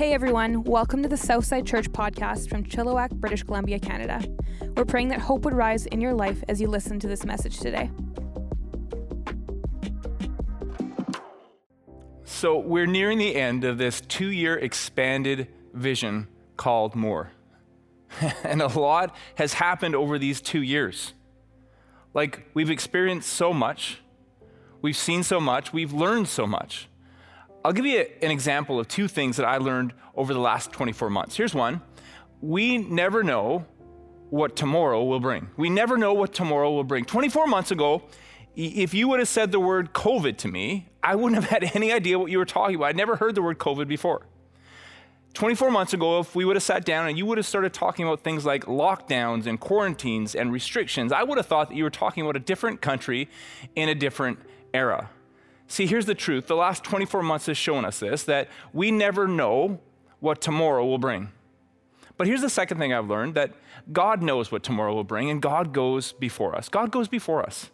Hey everyone, welcome to the Southside Church podcast from Chilliwack, British Columbia, Canada. We're praying that hope would rise in your life as you listen to this message today. So, we're nearing the end of this two year expanded vision called More. and a lot has happened over these two years. Like, we've experienced so much, we've seen so much, we've learned so much. I'll give you an example of two things that I learned over the last 24 months. Here's one we never know what tomorrow will bring. We never know what tomorrow will bring. 24 months ago, if you would have said the word COVID to me, I wouldn't have had any idea what you were talking about. I'd never heard the word COVID before. 24 months ago, if we would have sat down and you would have started talking about things like lockdowns and quarantines and restrictions, I would have thought that you were talking about a different country in a different era. See, here's the truth the last 24 months has shown us this that we never know what tomorrow will bring. But here's the second thing I've learned that God knows what tomorrow will bring, and God goes before us. God goes before us.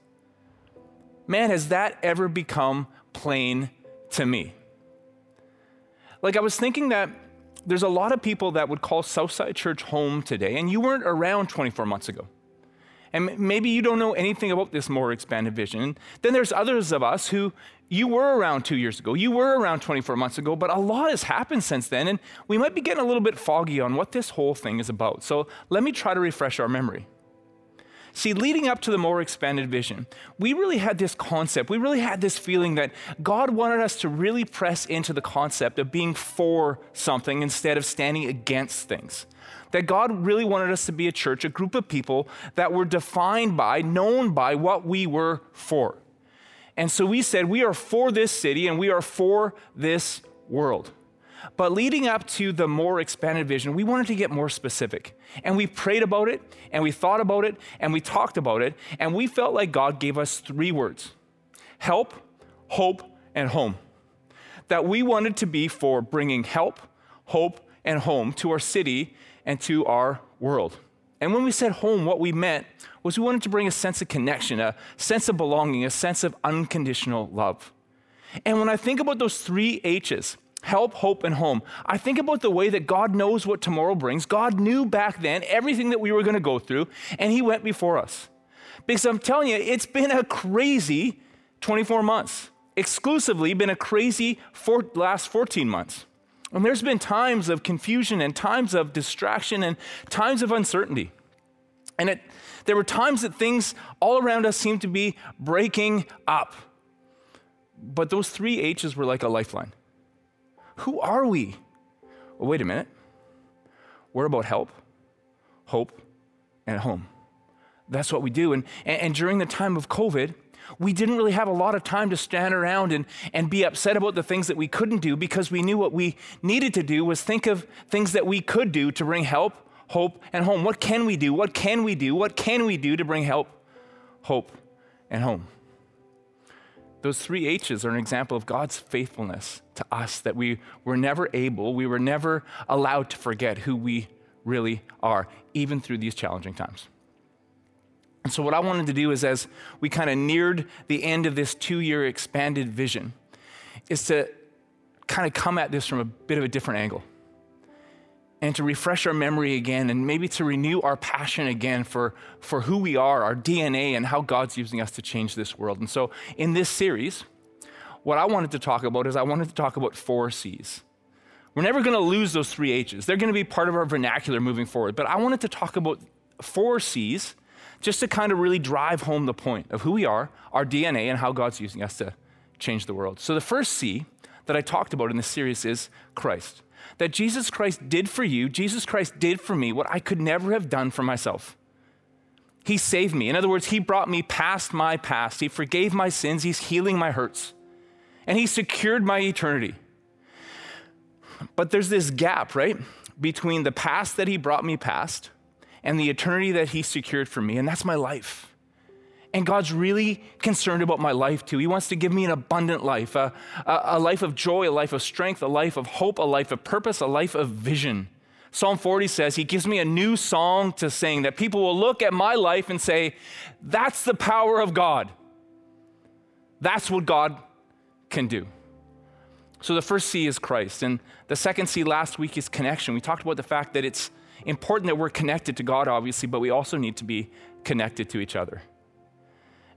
Man, has that ever become plain to me? Like, I was thinking that there's a lot of people that would call Southside Church home today, and you weren't around 24 months ago. And maybe you don't know anything about this more expanded vision. Then there's others of us who you were around two years ago, you were around 24 months ago, but a lot has happened since then, and we might be getting a little bit foggy on what this whole thing is about. So let me try to refresh our memory. See, leading up to the more expanded vision, we really had this concept, we really had this feeling that God wanted us to really press into the concept of being for something instead of standing against things. That God really wanted us to be a church, a group of people that were defined by, known by what we were for. And so we said, we are for this city and we are for this world. But leading up to the more expanded vision, we wanted to get more specific. And we prayed about it, and we thought about it, and we talked about it, and we felt like God gave us three words help, hope, and home. That we wanted to be for bringing help, hope, and home to our city and to our world. And when we said home, what we meant was we wanted to bring a sense of connection, a sense of belonging, a sense of unconditional love. And when I think about those three H's, help, hope, and home. I think about the way that God knows what tomorrow brings. God knew back then everything that we were going to go through, and He went before us. Because I'm telling you, it's been a crazy 24 months, exclusively been a crazy four, last 14 months. And there's been times of confusion and times of distraction and times of uncertainty. And it, there were times that things all around us seemed to be breaking up. But those three H's were like a lifeline. Who are we? Well, wait a minute. We're about help, hope, and home. That's what we do. And, and, during the time of COVID, we didn't really have a lot of time to stand around and, and be upset about the things that we couldn't do because we knew what we needed to do was think of things that we could do to bring help, hope, and home. What can we do? What can we do? What can we do to bring help, hope, and home? Those three H's are an example of God's faithfulness to us that we were never able, we were never allowed to forget who we really are, even through these challenging times. And so, what I wanted to do is, as we kind of neared the end of this two year expanded vision, is to kind of come at this from a bit of a different angle and to refresh our memory again and maybe to renew our passion again for, for who we are, our DNA, and how God's using us to change this world. And so, in this series, what I wanted to talk about is I wanted to talk about four C's. We're never going to lose those three H's. They're going to be part of our vernacular moving forward. But I wanted to talk about four C's just to kind of really drive home the point of who we are, our DNA, and how God's using us to change the world. So, the first C that I talked about in this series is Christ that Jesus Christ did for you, Jesus Christ did for me what I could never have done for myself. He saved me. In other words, He brought me past my past. He forgave my sins. He's healing my hurts. And He secured my eternity. But there's this gap, right? Between the past that He brought me past and the eternity that He secured for me. And that's my life. And God's really concerned about my life too. He wants to give me an abundant life, a, a, a, life of joy, a life of strength, a life of hope, a life of purpose, a life of vision. Psalm 40 says, He gives me a new song to sing that people will look at my life and say, That's the power of God. That's what God can do. So the first C is Christ. And the second C last week is connection. We talked about the fact that it's important that we're connected to God, obviously, but we also need to be connected to each other.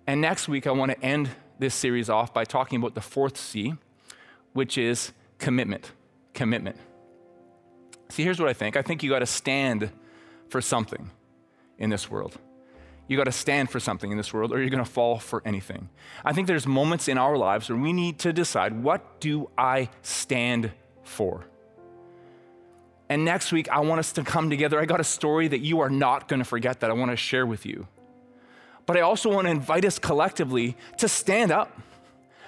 And next week, I want to end this series off by talking about the fourth C, which is commitment. Commitment. See, here's what I think I think you got to stand for something in this world. You got to stand for something in this world, or you're going to fall for anything. I think there's moments in our lives where we need to decide what do I stand for? And next week, I want us to come together. I got a story that you are not going to forget that I want to share with you. But I also want to invite us collectively to stand up,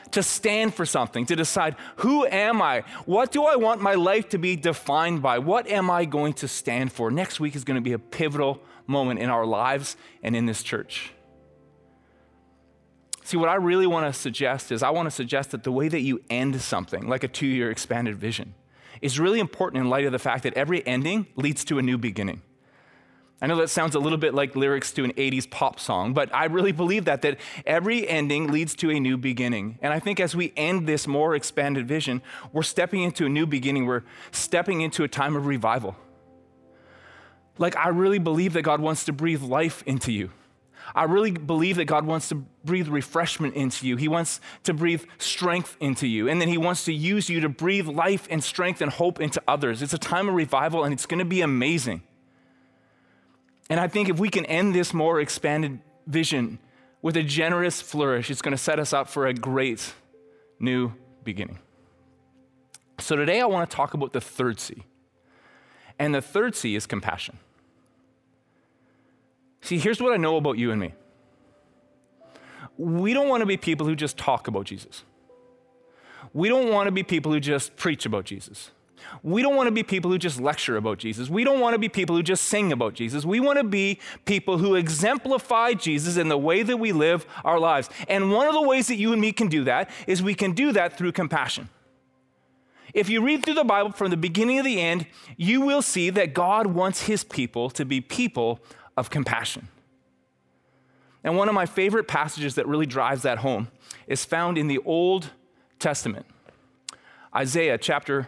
to stand for something, to decide who am I? What do I want my life to be defined by? What am I going to stand for? Next week is going to be a pivotal moment in our lives and in this church. See, what I really want to suggest is I want to suggest that the way that you end something, like a two year expanded vision, is really important in light of the fact that every ending leads to a new beginning. I know that sounds a little bit like lyrics to an 80s pop song, but I really believe that that every ending leads to a new beginning. And I think as we end this more expanded vision, we're stepping into a new beginning. We're stepping into a time of revival. Like I really believe that God wants to breathe life into you. I really believe that God wants to breathe refreshment into you. He wants to breathe strength into you. And then He wants to use you to breathe life and strength and hope into others. It's a time of revival and it's going to be amazing. And I think if we can end this more expanded vision with a generous flourish, it's going to set us up for a great new beginning. So today I want to talk about the third C. And the third C is compassion. See, here's what I know about you and me we don't want to be people who just talk about Jesus. We don't want to be people who just preach about Jesus. We don't want to be people who just lecture about Jesus. We don't want to be people who just sing about Jesus. We want to be people who exemplify Jesus in the way that we live our lives. And one of the ways that you and me can do that is we can do that through compassion. If you read through the Bible from the beginning to the end, you will see that God wants his people to be people of compassion. And one of my favorite passages that really drives that home is found in the Old Testament. Isaiah chapter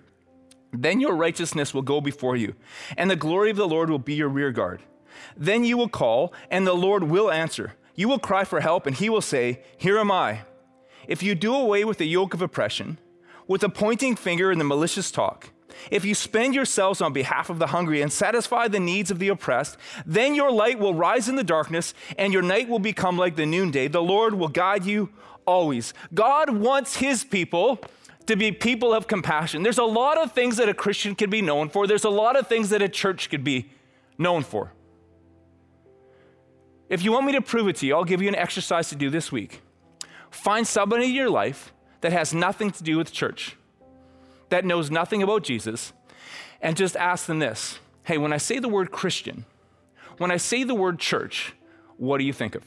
Then your righteousness will go before you, and the glory of the Lord will be your rear guard. Then you will call, and the Lord will answer. You will cry for help, and he will say, Here am I. If you do away with the yoke of oppression, with the pointing finger and the malicious talk, if you spend yourselves on behalf of the hungry and satisfy the needs of the oppressed, then your light will rise in the darkness and your night will become like the noonday. The Lord will guide you always. God wants his people to be people of compassion. There's a lot of things that a Christian can be known for, there's a lot of things that a church could be known for. If you want me to prove it to you, I'll give you an exercise to do this week. Find somebody in your life that has nothing to do with church that knows nothing about Jesus and just ask them this Hey, when I say the word Christian, when I say the word church, what do you think of?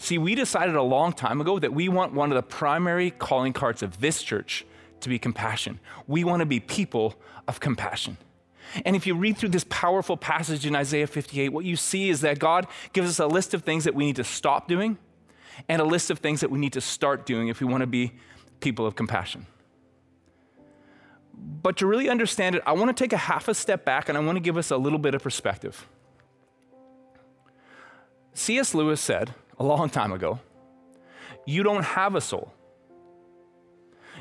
See, we decided a long time ago that we want one of the primary calling cards of this church to be compassion. We want to be people of compassion. And if you read through this powerful passage in Isaiah 58, what you see is that God gives us a list of things that we need to stop doing and a list of things that we need to start doing if we want to be people of compassion. But to really understand it, I want to take a half a step back and I want to give us a little bit of perspective. C.S. Lewis said a long time ago you don't have a soul.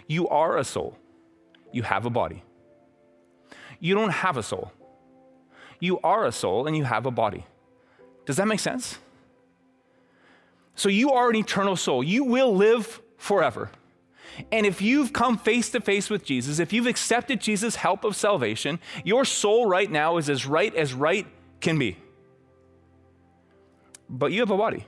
You are a soul. You have a body. You don't have a soul. You are a soul and you have a body. Does that make sense? So you are an eternal soul. You will live forever. And if you've come face to face with Jesus, if you've accepted Jesus' help of salvation, your soul right now is as right as right can be. But you have a body.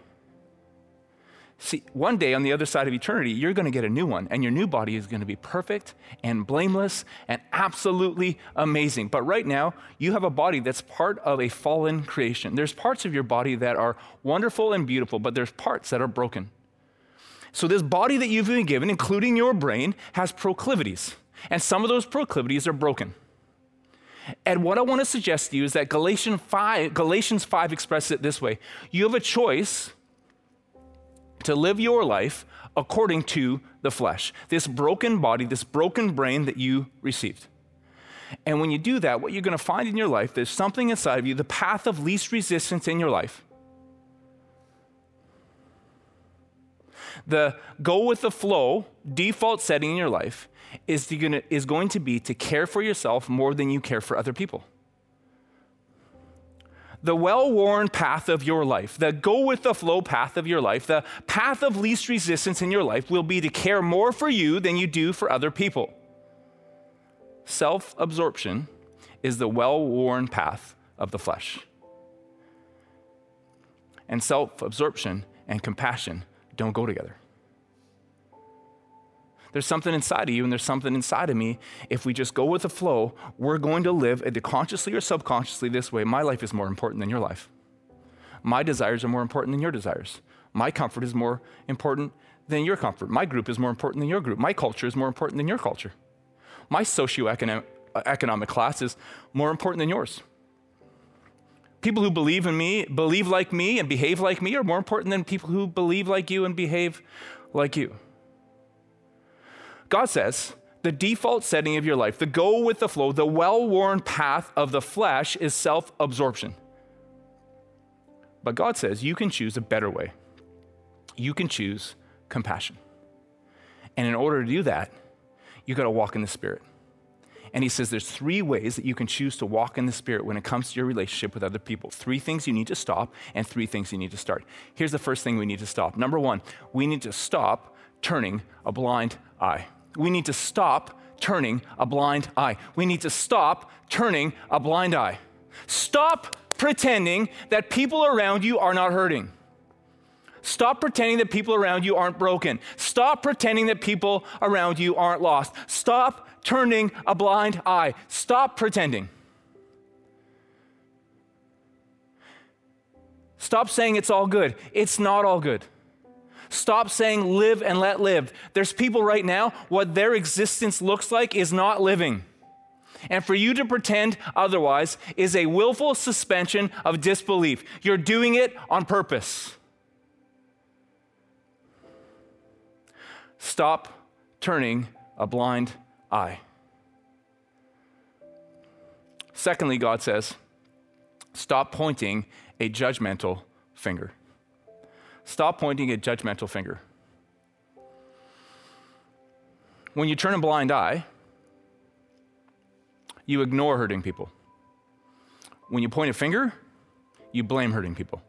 See, one day on the other side of eternity, you're going to get a new one, and your new body is going to be perfect and blameless and absolutely amazing. But right now, you have a body that's part of a fallen creation. There's parts of your body that are wonderful and beautiful, but there's parts that are broken. So, this body that you've been given, including your brain, has proclivities, and some of those proclivities are broken. And what I want to suggest to you is that Galatians 5, Galatians 5 expresses it this way You have a choice to live your life according to the flesh, this broken body, this broken brain that you received. And when you do that, what you're going to find in your life, there's something inside of you, the path of least resistance in your life. The go with the flow default setting in your life is, to, is going to be to care for yourself more than you care for other people the well worn path of your life, the go with the flow path of your life, the path of least resistance in your life will be to care more for you than you do for other people. Self absorption is the well worn path of the flesh. And self absorption and compassion don't go together. There's something inside of you and there's something inside of me. If we just go with the flow, we're going to live either consciously or subconsciously this way. My life is more important than your life. My desires are more important than your desires. My comfort is more important than your comfort. My group is more important than your group. My culture is more important than your culture. My socioeconomic class is more important than yours. People who believe in me, believe like me, and behave like me are more important than people who believe like you and behave like you. God says the default setting of your life, the go with the flow, the well worn path of the flesh is self absorption. But God says you can choose a better way. You can choose compassion. And in order to do that, you got to walk in the Spirit. And he says there's three ways that you can choose to walk in the Spirit when it comes to your relationship with other people. Three things you need to stop, and three things you need to start. Here's the first thing we need to stop. Number one, we need to stop turning a blind eye. We need to stop turning a blind eye. We need to stop turning a blind eye. Stop pretending that people around you are not hurting. Stop pretending that people around you aren't broken. Stop pretending that people around you aren't lost. Stop turning a blind eye. Stop pretending. Stop saying it's all good. It's not all good. Stop saying live and let live. There's people right now, what their existence looks like is not living. And for you to pretend otherwise is a willful suspension of disbelief. You're doing it on purpose. Stop turning a blind eye. Secondly, God says, stop pointing a judgmental finger. Stop pointing a judgmental finger. When you turn a blind eye, you ignore hurting people. When you point a finger, you blame hurting people.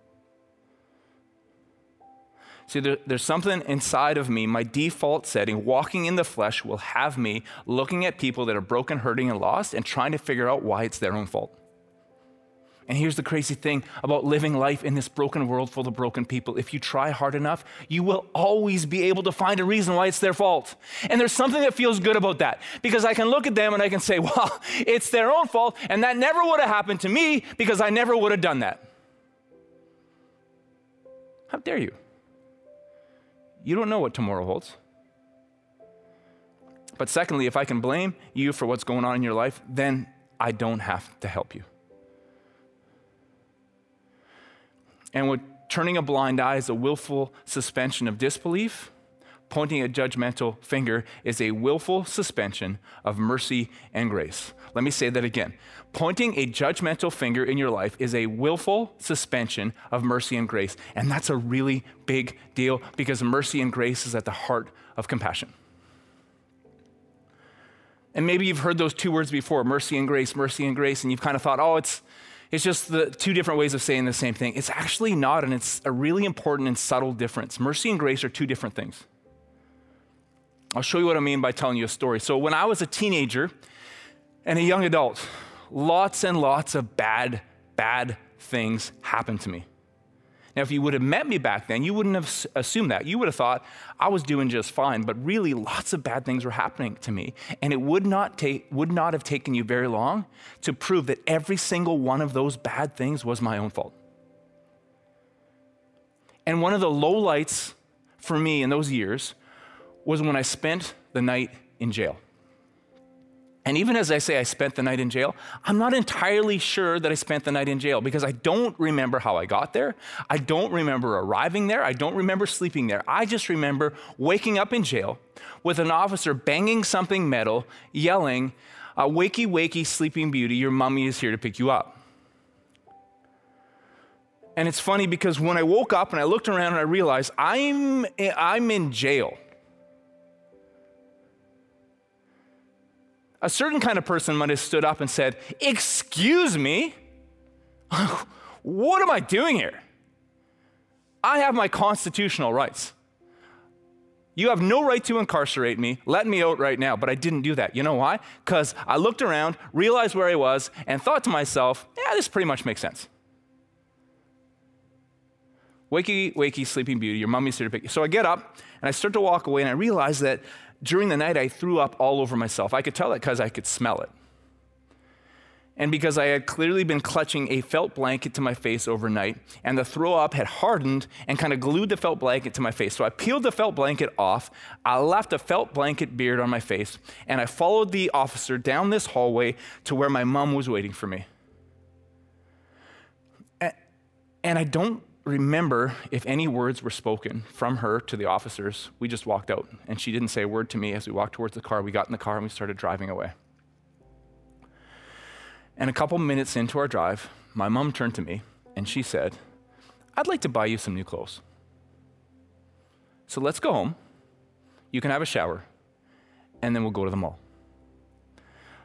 See, there, there's something inside of me, my default setting, walking in the flesh will have me looking at people that are broken, hurting, and lost and trying to figure out why it's their own fault. And here's the crazy thing about living life in this broken world full of broken people. If you try hard enough, you will always be able to find a reason why it's their fault. And there's something that feels good about that because I can look at them and I can say, well, it's their own fault, and that never would have happened to me because I never would have done that. How dare you? You don't know what tomorrow holds. But secondly, if I can blame you for what's going on in your life, then I don't have to help you. And what turning a blind eye is a willful suspension of disbelief, pointing a judgmental finger is a willful suspension of mercy and grace. Let me say that again. Pointing a judgmental finger in your life is a willful suspension of mercy and grace. And that's a really big deal because mercy and grace is at the heart of compassion. And maybe you've heard those two words before mercy and grace, mercy and grace, and you've kind of thought, oh, it's, it's just the two different ways of saying the same thing. It's actually not, and it's a really important and subtle difference. Mercy and grace are two different things. I'll show you what I mean by telling you a story. So, when I was a teenager and a young adult, lots and lots of bad, bad things happened to me. Now, if you would have met me back then, you wouldn't have assumed that. You would have thought I was doing just fine, but really lots of bad things were happening to me. And it would not, take, would not have taken you very long to prove that every single one of those bad things was my own fault. And one of the low lights for me in those years was when I spent the night in jail. And even as I say I spent the night in jail, I'm not entirely sure that I spent the night in jail because I don't remember how I got there. I don't remember arriving there. I don't remember sleeping there. I just remember waking up in jail with an officer banging something metal, yelling, uh, Wakey, wakey, sleeping beauty, your mummy is here to pick you up. And it's funny because when I woke up and I looked around and I realized I'm, I'm in jail. A certain kind of person might have stood up and said, Excuse me? what am I doing here? I have my constitutional rights. You have no right to incarcerate me. Let me out right now. But I didn't do that. You know why? Because I looked around, realized where I was, and thought to myself, yeah, this pretty much makes sense. Wakey, wakey, sleeping beauty, your mummy's here to pick you. So I get up and I start to walk away, and I realize that during the night, I threw up all over myself. I could tell it because I could smell it. And because I had clearly been clutching a felt blanket to my face overnight, and the throw up had hardened and kind of glued the felt blanket to my face. So I peeled the felt blanket off, I left a felt blanket beard on my face, and I followed the officer down this hallway to where my mom was waiting for me. And I don't remember if any words were spoken from her to the officers. We just walked out, and she didn't say a word to me as we walked towards the car. We got in the car and we started driving away. And a couple minutes into our drive, my mom turned to me and she said, I'd like to buy you some new clothes. So let's go home. You can have a shower, and then we'll go to the mall.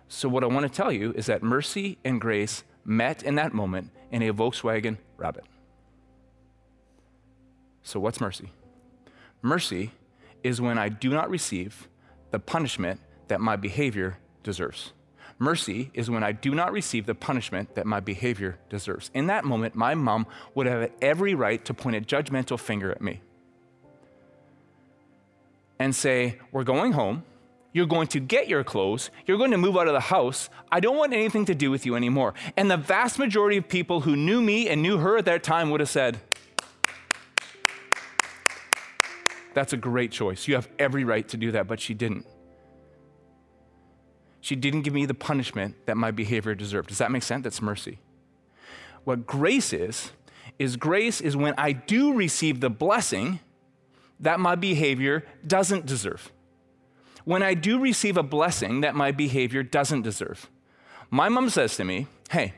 So, what I want to tell you is that mercy and grace met in that moment in a Volkswagen Rabbit. So, what's mercy? Mercy is when I do not receive the punishment that my behavior deserves. Mercy is when I do not receive the punishment that my behavior deserves. In that moment, my mom would have every right to point a judgmental finger at me and say, We're going home. You're going to get your clothes. You're going to move out of the house. I don't want anything to do with you anymore. And the vast majority of people who knew me and knew her at that time would have said, That's a great choice. You have every right to do that, but she didn't. She didn't give me the punishment that my behavior deserved. Does that make sense? That's mercy. What grace is, is grace is when I do receive the blessing that my behavior doesn't deserve. When I do receive a blessing that my behavior doesn't deserve. My mom says to me, Hey,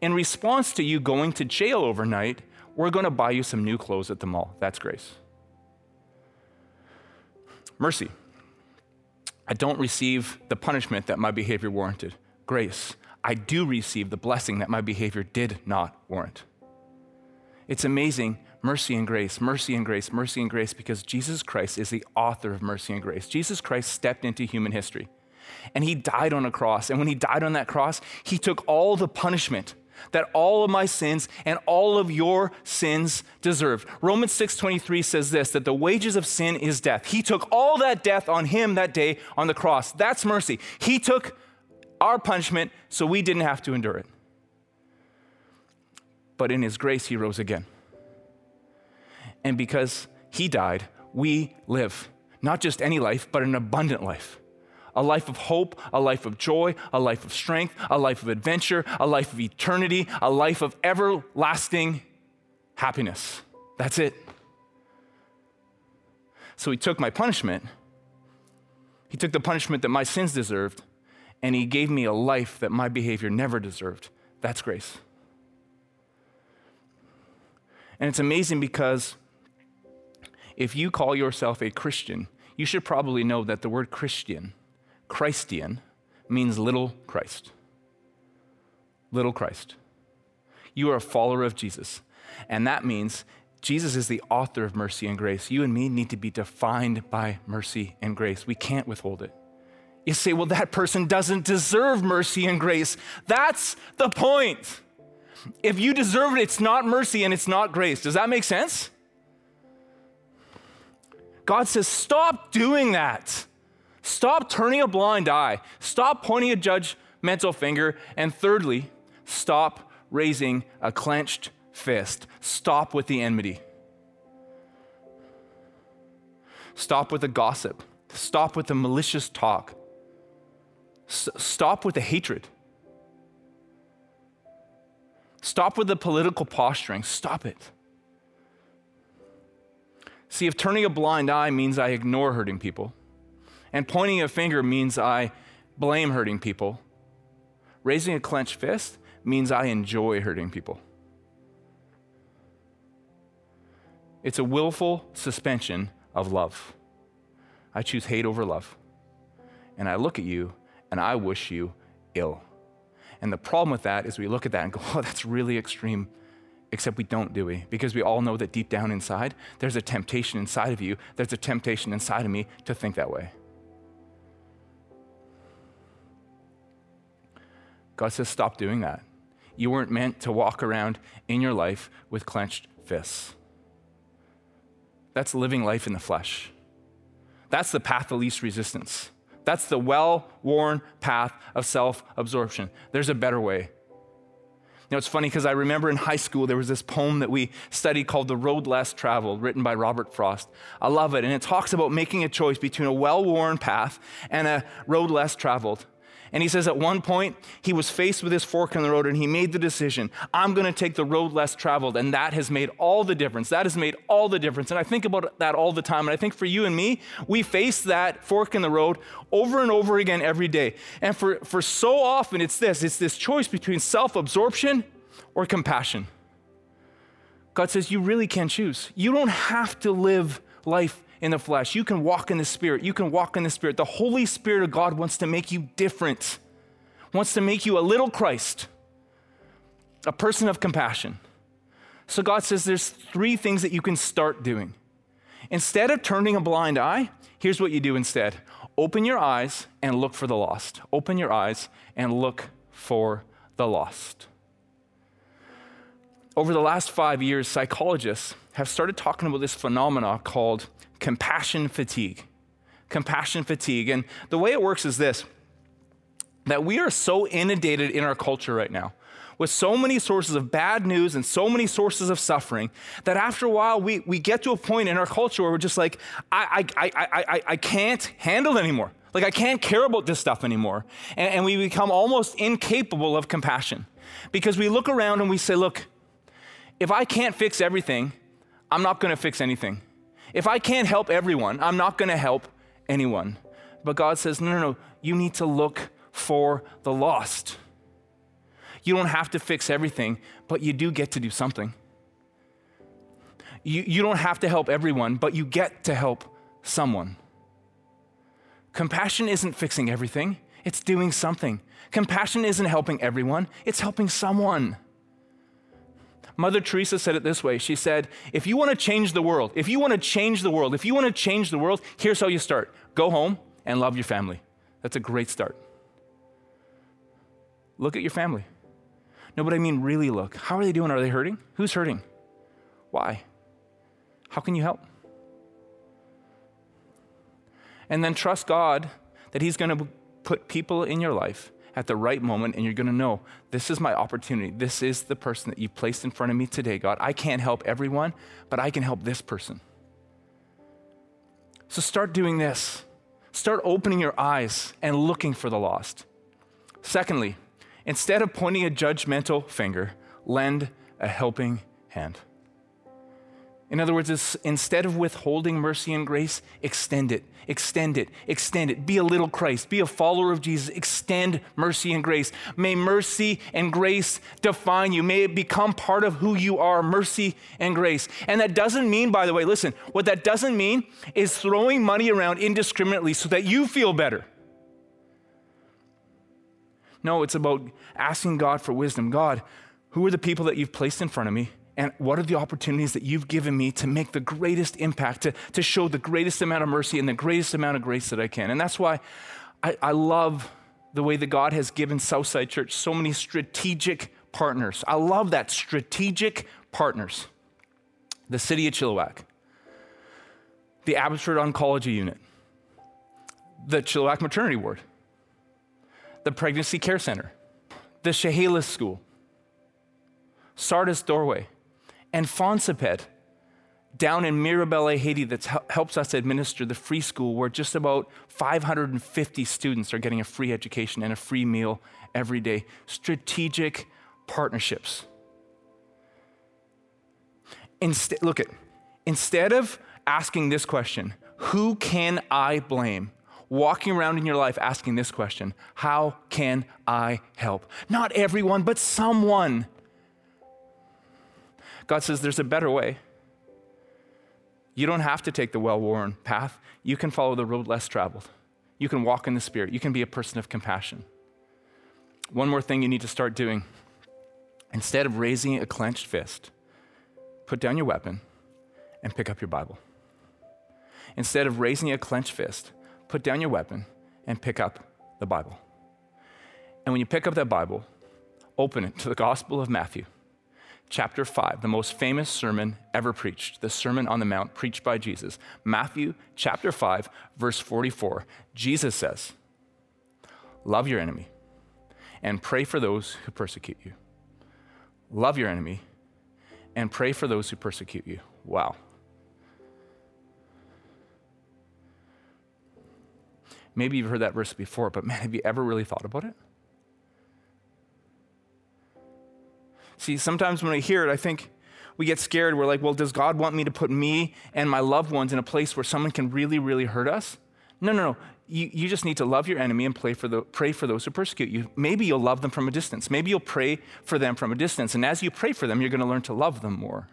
in response to you going to jail overnight, we're going to buy you some new clothes at the mall. That's grace. Mercy. I don't receive the punishment that my behavior warranted. Grace. I do receive the blessing that my behavior did not warrant. It's amazing mercy and grace, mercy and grace, mercy and grace, because Jesus Christ is the author of mercy and grace. Jesus Christ stepped into human history and he died on a cross. And when he died on that cross, he took all the punishment that all of my sins and all of your sins deserved. Romans 6:23 says this that the wages of sin is death. He took all that death on him that day on the cross. That's mercy. He took our punishment so we didn't have to endure it. But in his grace he rose again. And because he died, we live not just any life, but an abundant life a life of hope, a life of joy, a life of strength, a life of adventure, a life of eternity, a life of everlasting happiness. That's it. So he took my punishment, he took the punishment that my sins deserved, and he gave me a life that my behavior never deserved. That's grace. And it's amazing because if you call yourself a Christian, you should probably know that the word Christian Christian means little Christ. Little Christ. You are a follower of Jesus. And that means Jesus is the author of mercy and grace. You and me need to be defined by mercy and grace. We can't withhold it. You say, well, that person doesn't deserve mercy and grace. That's the point. If you deserve it, it's not mercy and it's not grace. Does that make sense? God says, stop doing that. Stop turning a blind eye. Stop pointing a judgmental finger. And thirdly, stop raising a clenched fist. Stop with the enmity. Stop with the gossip. Stop with the malicious talk. S- stop with the hatred. Stop with the political posturing. Stop it. See, if turning a blind eye means I ignore hurting people, and pointing a finger means I blame hurting people, raising a clenched fist means I enjoy hurting people. It's a willful suspension of love. I choose hate over love. And I look at you and I wish you ill. And the problem with that is we look at that and go, oh, that's really extreme. Except we don't, do we? Because we all know that deep down inside, there's a temptation inside of you, there's a temptation inside of me to think that way. God says, stop doing that. You weren't meant to walk around in your life with clenched fists. That's living life in the flesh. That's the path of least resistance. That's the well worn path of self absorption. There's a better way. You know, it's funny because I remember in high school there was this poem that we studied called The Road Less Traveled, written by Robert Frost. I love it. And it talks about making a choice between a well worn path and a road less traveled. And he says at one point, he was faced with his fork in the road and he made the decision I'm going to take the road less traveled. And that has made all the difference. That has made all the difference. And I think about that all the time. And I think for you and me, we face that fork in the road over and over again every day. And for, for so often, it's this it's this choice between self absorption or compassion. God says, You really can choose. You don't have to live life in the flesh. You can walk in the Spirit. You can walk in the Spirit. The Holy Spirit of God wants to make you different, wants to make you a little Christ, a person of compassion. So God says there's three things that you can start doing. Instead of turning a blind eye, here's what you do instead open your eyes and look for the lost. Open your eyes and look for the lost. Over the last five years, psychologists have started talking about this phenomena called compassion fatigue. Compassion fatigue. And the way it works is this that we are so inundated in our culture right now with so many sources of bad news and so many sources of suffering that after a while we, we get to a point in our culture where we're just like, I, I, I, I, I can't handle it anymore. Like, I can't care about this stuff anymore. And, and we become almost incapable of compassion because we look around and we say, look, if I can't fix everything, I'm not going to fix anything. If I can't help everyone, I'm not going to help anyone. But God says, no, no, no, you need to look for the lost. You don't have to fix everything, but you do get to do something. You, you don't have to help everyone, but you get to help someone. Compassion isn't fixing everything, it's doing something. Compassion isn't helping everyone, it's helping someone. Mother Teresa said it this way She said, If you want to change the world, if you want to change the world, if you want to change the world, here's how you start go home and love your family. That's a great start. Look at your family. No, but I mean, really look. How are they doing? Are they hurting? Who's hurting? Why? How can you help? And then trust God that He's going to put people in your life at the right moment, and you're going to know this is my opportunity. This is the person that you placed in front of me today, God. I can't help everyone, but I can help this person. So start doing this. Start opening your eyes and looking for the lost. Secondly, instead of pointing a judgmental finger, lend a helping hand. In other words, instead of withholding mercy and grace, extend it, extend it, extend it. Be a little Christ, be a follower of Jesus, extend mercy and grace. May mercy and grace define you. May it become part of who you are mercy and grace. And that doesn't mean, by the way, listen, what that doesn't mean is throwing money around indiscriminately so that you feel better. No, it's about asking God for wisdom. God, who are the people that you've placed in front of me? And what are the opportunities that you've given me to make the greatest impact, to, to show the greatest amount of mercy and the greatest amount of grace that I can? And that's why I, I love the way that God has given Southside Church so many strategic partners. I love that strategic partners. The city of Chilliwack, the Abbotsford Oncology Unit, the Chilliwack Maternity Ward, the Pregnancy Care Center, the Chehalis School, Sardis Doorway, and Fonsiped down in Mirabelle, Haiti, that helps us administer the free school where just about 550 students are getting a free education and a free meal every day. Strategic partnerships. Instead, look at instead of asking this question, who can I blame? Walking around in your life asking this question, how can I help? Not everyone, but someone. God says there's a better way. You don't have to take the well worn path. You can follow the road less traveled. You can walk in the Spirit. You can be a person of compassion. One more thing you need to start doing instead of raising a clenched fist, put down your weapon and pick up your Bible. Instead of raising a clenched fist, put down your weapon and pick up the Bible. And when you pick up that Bible, open it to the Gospel of Matthew chapter 5, the most famous sermon ever preached, the Sermon on the Mount preached by Jesus. Matthew chapter 5, verse 44. Jesus says, Love your enemy and pray for those who persecute you. Love your enemy and pray for those who persecute you. Wow. Maybe you've heard that verse before, but man, have you ever really thought about it? See, sometimes when I hear it, I think we get scared. We're like, well, does God want me to put me and my loved ones in a place where someone can really, really hurt us? No, no, no. You, you just need to love your enemy and pray for, the, pray for those who persecute you. Maybe you'll love them from a distance. Maybe you'll pray for them from a distance. And as you pray for them, you're going to learn to love them more.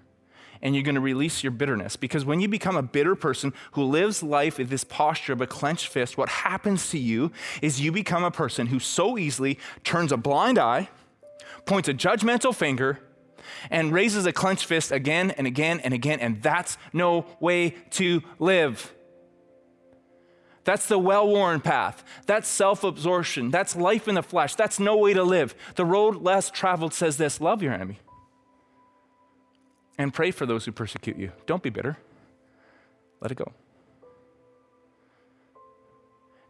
And you're going to release your bitterness. Because when you become a bitter person who lives life with this posture of a clenched fist, what happens to you is you become a person who so easily turns a blind eye points a judgmental finger, and raises a clenched fist again and again and again, and that's no way to live. That's the well worn path. That's self absorption. That's life in the flesh. That's no way to live. The road less traveled says this love your enemy and pray for those who persecute you. Don't be bitter. Let it go.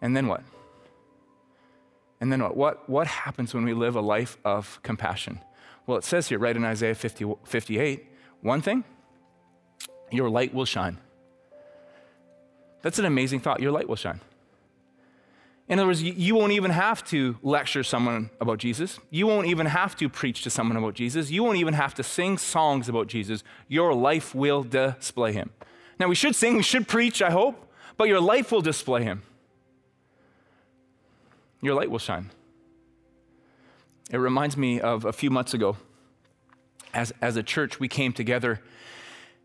And then what? And then what? What, what happens when we live a life of compassion? Well, it says here, right in Isaiah 50, 58, one thing, your light will shine. That's an amazing thought. Your light will shine. In other words, you won't even have to lecture someone about Jesus. You won't even have to preach to someone about Jesus. You won't even have to sing songs about Jesus. Your life will display him. Now, we should sing, we should preach, I hope, but your life will display him your light will shine. It reminds me of a few months ago. As, as a church, we came together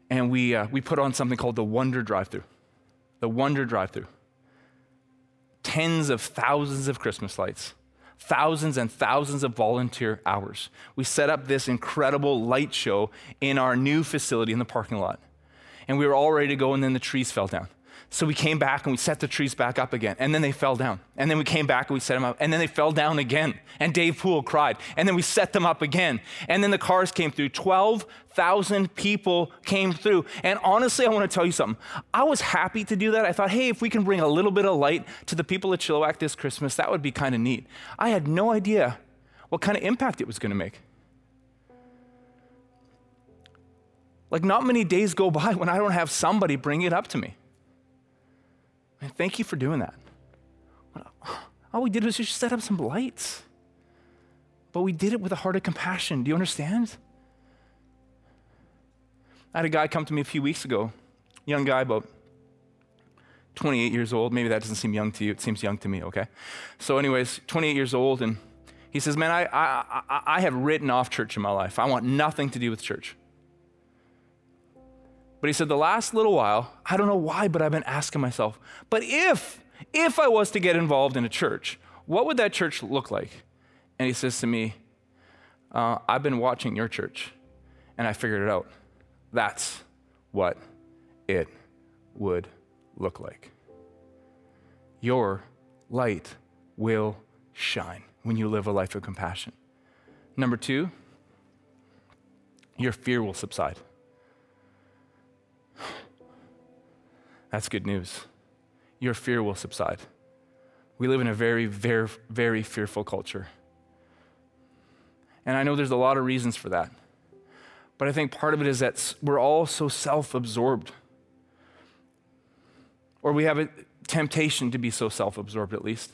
and we, uh, we put on something called the Wonder Drive Through. The Wonder Drive Through. Tens of thousands of Christmas lights, thousands and thousands of volunteer hours. We set up this incredible light show in our new facility in the parking lot. And we were all ready to go, and then the trees fell down. So we came back and we set the trees back up again. And then they fell down. And then we came back and we set them up. And then they fell down again. And Dave Poole cried. And then we set them up again. And then the cars came through. 12,000 people came through. And honestly, I want to tell you something. I was happy to do that. I thought, hey, if we can bring a little bit of light to the people of Chilliwack this Christmas, that would be kind of neat. I had no idea what kind of impact it was going to make. Like, not many days go by when I don't have somebody bring it up to me. Thank you for doing that. All we did was just set up some lights. But we did it with a heart of compassion. Do you understand? I had a guy come to me a few weeks ago, young guy, about 28 years old. Maybe that doesn't seem young to you. It seems young to me, okay? So, anyways, 28 years old, and he says, Man, I, I, I, I have written off church in my life. I want nothing to do with church. But he said, the last little while, I don't know why, but I've been asking myself, but if, if I was to get involved in a church, what would that church look like? And he says to me, uh, I've been watching your church and I figured it out. That's what it would look like. Your light will shine when you live a life of compassion. Number two, your fear will subside. That's good news. Your fear will subside. We live in a very, very, very fearful culture. And I know there's a lot of reasons for that. But I think part of it is that we're all so self absorbed. Or we have a temptation to be so self absorbed, at least.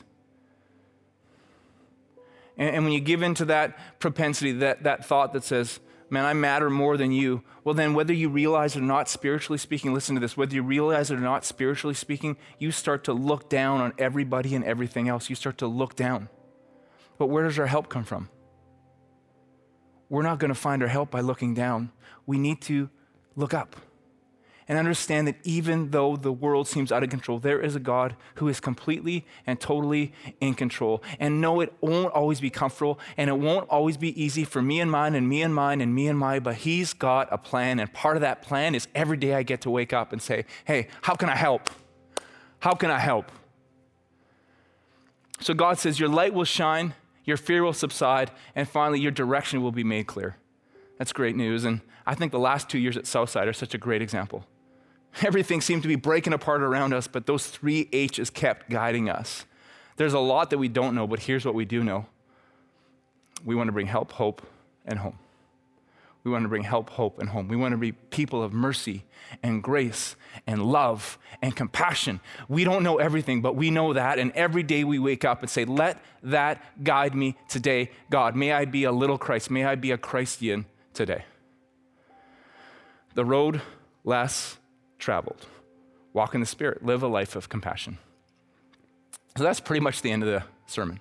And, and, when you give in to that propensity, that, that thought that says, man, I matter more than you, well, then whether you realize it or not, spiritually speaking, listen to this, whether you realize it or not, spiritually speaking, you start to look down on everybody and everything else. You start to look down. But where does our help come from? We're not going to find our help by looking down. We need to look up and understand that even though the world seems out of control, there is a God who is completely and totally in control. And no, it won't always be comfortable and it won't always be easy for me and mine and me and mine and me and my, but He's got a plan. And part of that plan is every day I get to wake up and say, hey, how can I help? How can I help? So God says, Your light will shine, your fear will subside, and finally, your direction will be made clear. That's great news. And I think the last two years at Southside are such a great example. Everything seemed to be breaking apart around us, but those three H's kept guiding us. There's a lot that we don't know, but here's what we do know we want to bring help, hope, and home. We want to bring help, hope, and home. We want to be people of mercy and grace and love and compassion. We don't know everything, but we know that. And every day we wake up and say, Let that guide me today, God. May I be a little Christ. May I be a Christian today. The road less traveled. Walk in the Spirit, live a life of compassion. So that's pretty much the end of the sermon.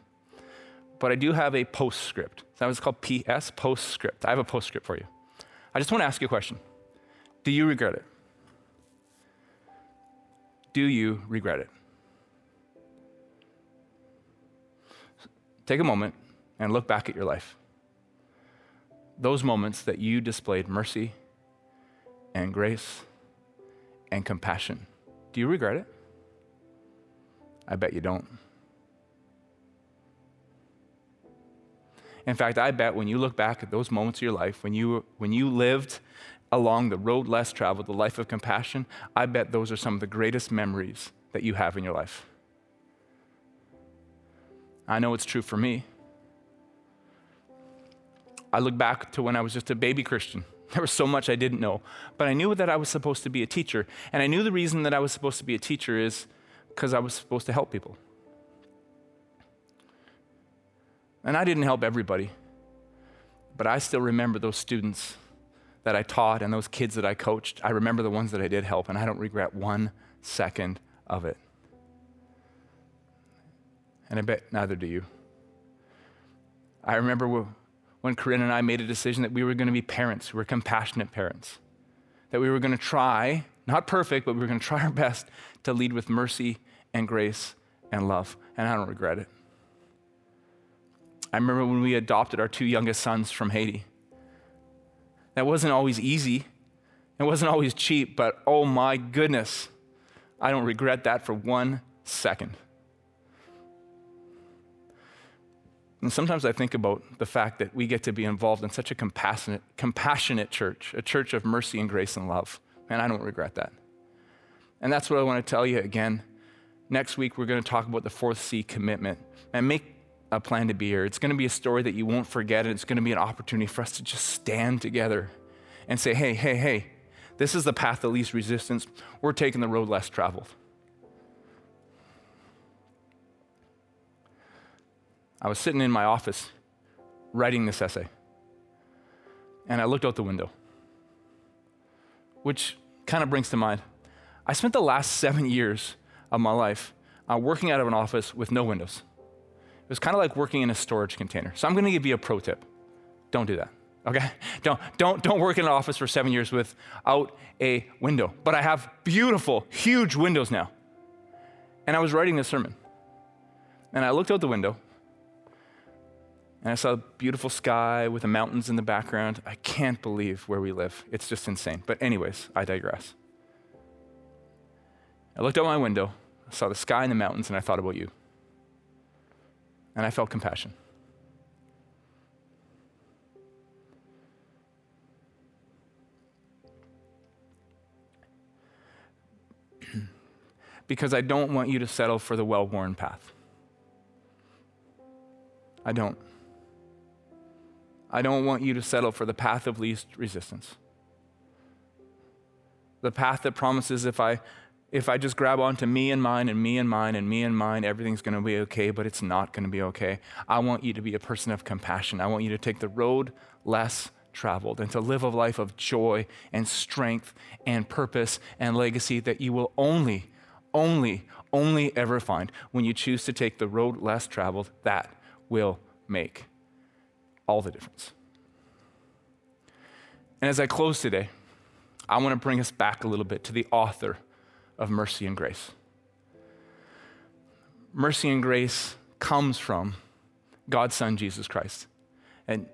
But I do have a postscript. That was called PS, postscript. I have a postscript for you. I just want to ask you a question Do you regret it? Do you regret it? Take a moment and look back at your life. Those moments that you displayed mercy and grace and compassion. Do you regret it? I bet you don't. In fact, I bet when you look back at those moments of your life, when you, when you lived along the road less traveled, the life of compassion, I bet those are some of the greatest memories that you have in your life. I know it's true for me. I look back to when I was just a baby Christian. There was so much I didn't know. But I knew that I was supposed to be a teacher. And I knew the reason that I was supposed to be a teacher is because I was supposed to help people. And I didn't help everybody. But I still remember those students that I taught and those kids that I coached. I remember the ones that I did help, and I don't regret one second of it. And I bet neither do you. I remember when Corinne and I made a decision that we were going to be parents, we were compassionate parents, that we were going to try, not perfect, but we were going to try our best to lead with mercy and grace and love. And I don't regret it. I remember when we adopted our two youngest sons from Haiti. That wasn't always easy, it wasn't always cheap, but oh my goodness, I don't regret that for one second. And sometimes I think about the fact that we get to be involved in such a compassionate, compassionate church, a church of mercy and grace and love. Man, I don't regret that. And that's what I want to tell you again. Next week, we're going to talk about the fourth C commitment and make a plan to be here. It's going to be a story that you won't forget, and it's going to be an opportunity for us to just stand together and say, hey, hey, hey, this is the path of least resistance. We're taking the road less traveled. I was sitting in my office writing this essay, and I looked out the window, which kind of brings to mind I spent the last seven years of my life uh, working out of an office with no windows. It was kind of like working in a storage container. So I'm going to give you a pro tip. Don't do that. Okay? Don't, don't, don't work in an office for seven years without a window. But I have beautiful, huge windows now. And I was writing this sermon. And I looked out the window and I saw a beautiful sky with the mountains in the background. I can't believe where we live. It's just insane. But, anyways, I digress. I looked out my window, I saw the sky and the mountains, and I thought about you. And I felt compassion. because I don't want you to settle for the well worn path. I don't. I don't want you to settle for the path of least resistance. The path that promises if I if I just grab onto me and mine and me and mine and me and mine, everything's going to be okay, but it's not going to be okay. I want you to be a person of compassion. I want you to take the road less traveled and to live a life of joy and strength and purpose and legacy that you will only, only, only ever find when you choose to take the road less traveled. That will make all the difference. And as I close today, I want to bring us back a little bit to the author of mercy and grace. Mercy and grace comes from God's Son, Jesus Christ. And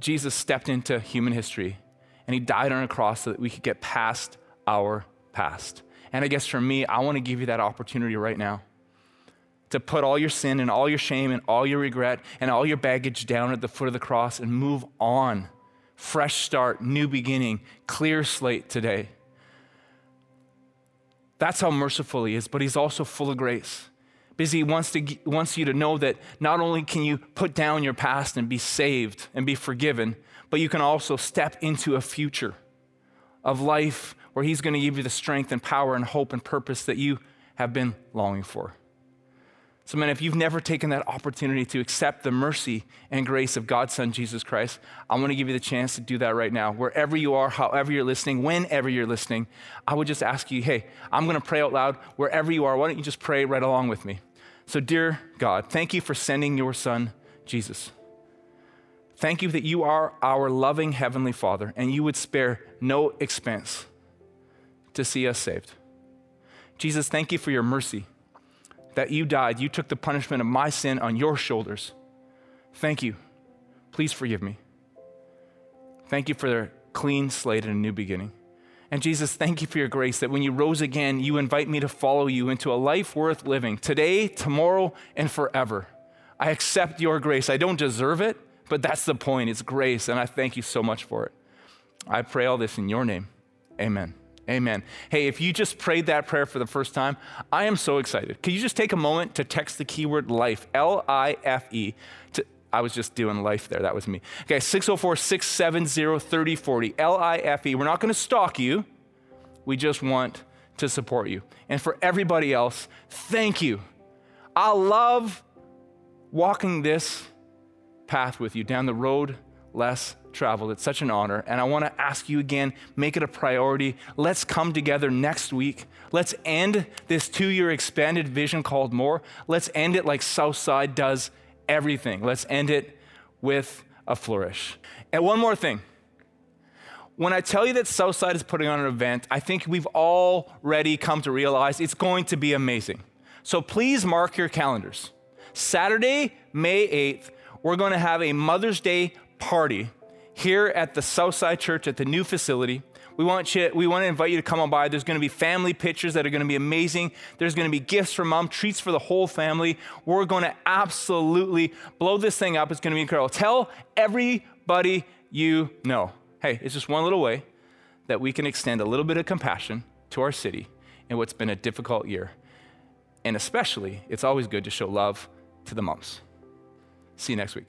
Jesus stepped into human history and he died on a cross so that we could get past our past. And I guess for me, I want to give you that opportunity right now to put all your sin and all your shame and all your regret and all your baggage down at the foot of the cross and move on fresh start, new beginning, clear slate today. That's how merciful He is, but He's also full of grace. Because He wants, to, wants you to know that not only can you put down your past and be saved and be forgiven, but you can also step into a future of life where He's going to give you the strength and power and hope and purpose that you have been longing for. So, man, if you've never taken that opportunity to accept the mercy and grace of God's Son, Jesus Christ, I want to give you the chance to do that right now. Wherever you are, however you're listening, whenever you're listening, I would just ask you, hey, I'm going to pray out loud. Wherever you are, why don't you just pray right along with me? So, dear God, thank you for sending your Son, Jesus. Thank you that you are our loving Heavenly Father and you would spare no expense to see us saved. Jesus, thank you for your mercy that you died. You took the punishment of my sin on your shoulders. Thank you. Please forgive me. Thank you for the clean slate and a new beginning. And Jesus, thank you for your grace that when you rose again, you invite me to follow you into a life worth living today, tomorrow, and forever. I accept your grace. I don't deserve it, but that's the point. It's grace, and I thank you so much for it. I pray all this in your name. Amen. Amen. Hey, if you just prayed that prayer for the first time, I am so excited. Could you just take a moment to text the keyword life, L I F E, I was just doing life there. That was me. Okay, 604 670 3040. L I F E. We're not going to stalk you. We just want to support you. And for everybody else, thank you. I love walking this path with you down the road less traveled. It's such an honor. And I want to ask you again make it a priority. Let's come together next week. Let's end this two year expanded vision called More. Let's end it like Southside does everything. Let's end it with a flourish. And one more thing. When I tell you that Southside is putting on an event, I think we've already come to realize it's going to be amazing. So please mark your calendars. Saturday, May 8th, we're going to have a Mother's Day party here at the Southside Church at the new facility. We want you, we want to invite you to come on by. There's going to be family pictures that are going to be amazing. There's going to be gifts for mom, treats for the whole family. We're going to absolutely blow this thing up. It's going to be incredible. Tell everybody you know. Hey, it's just one little way that we can extend a little bit of compassion to our city in what's been a difficult year. And especially, it's always good to show love to the moms. See you next week.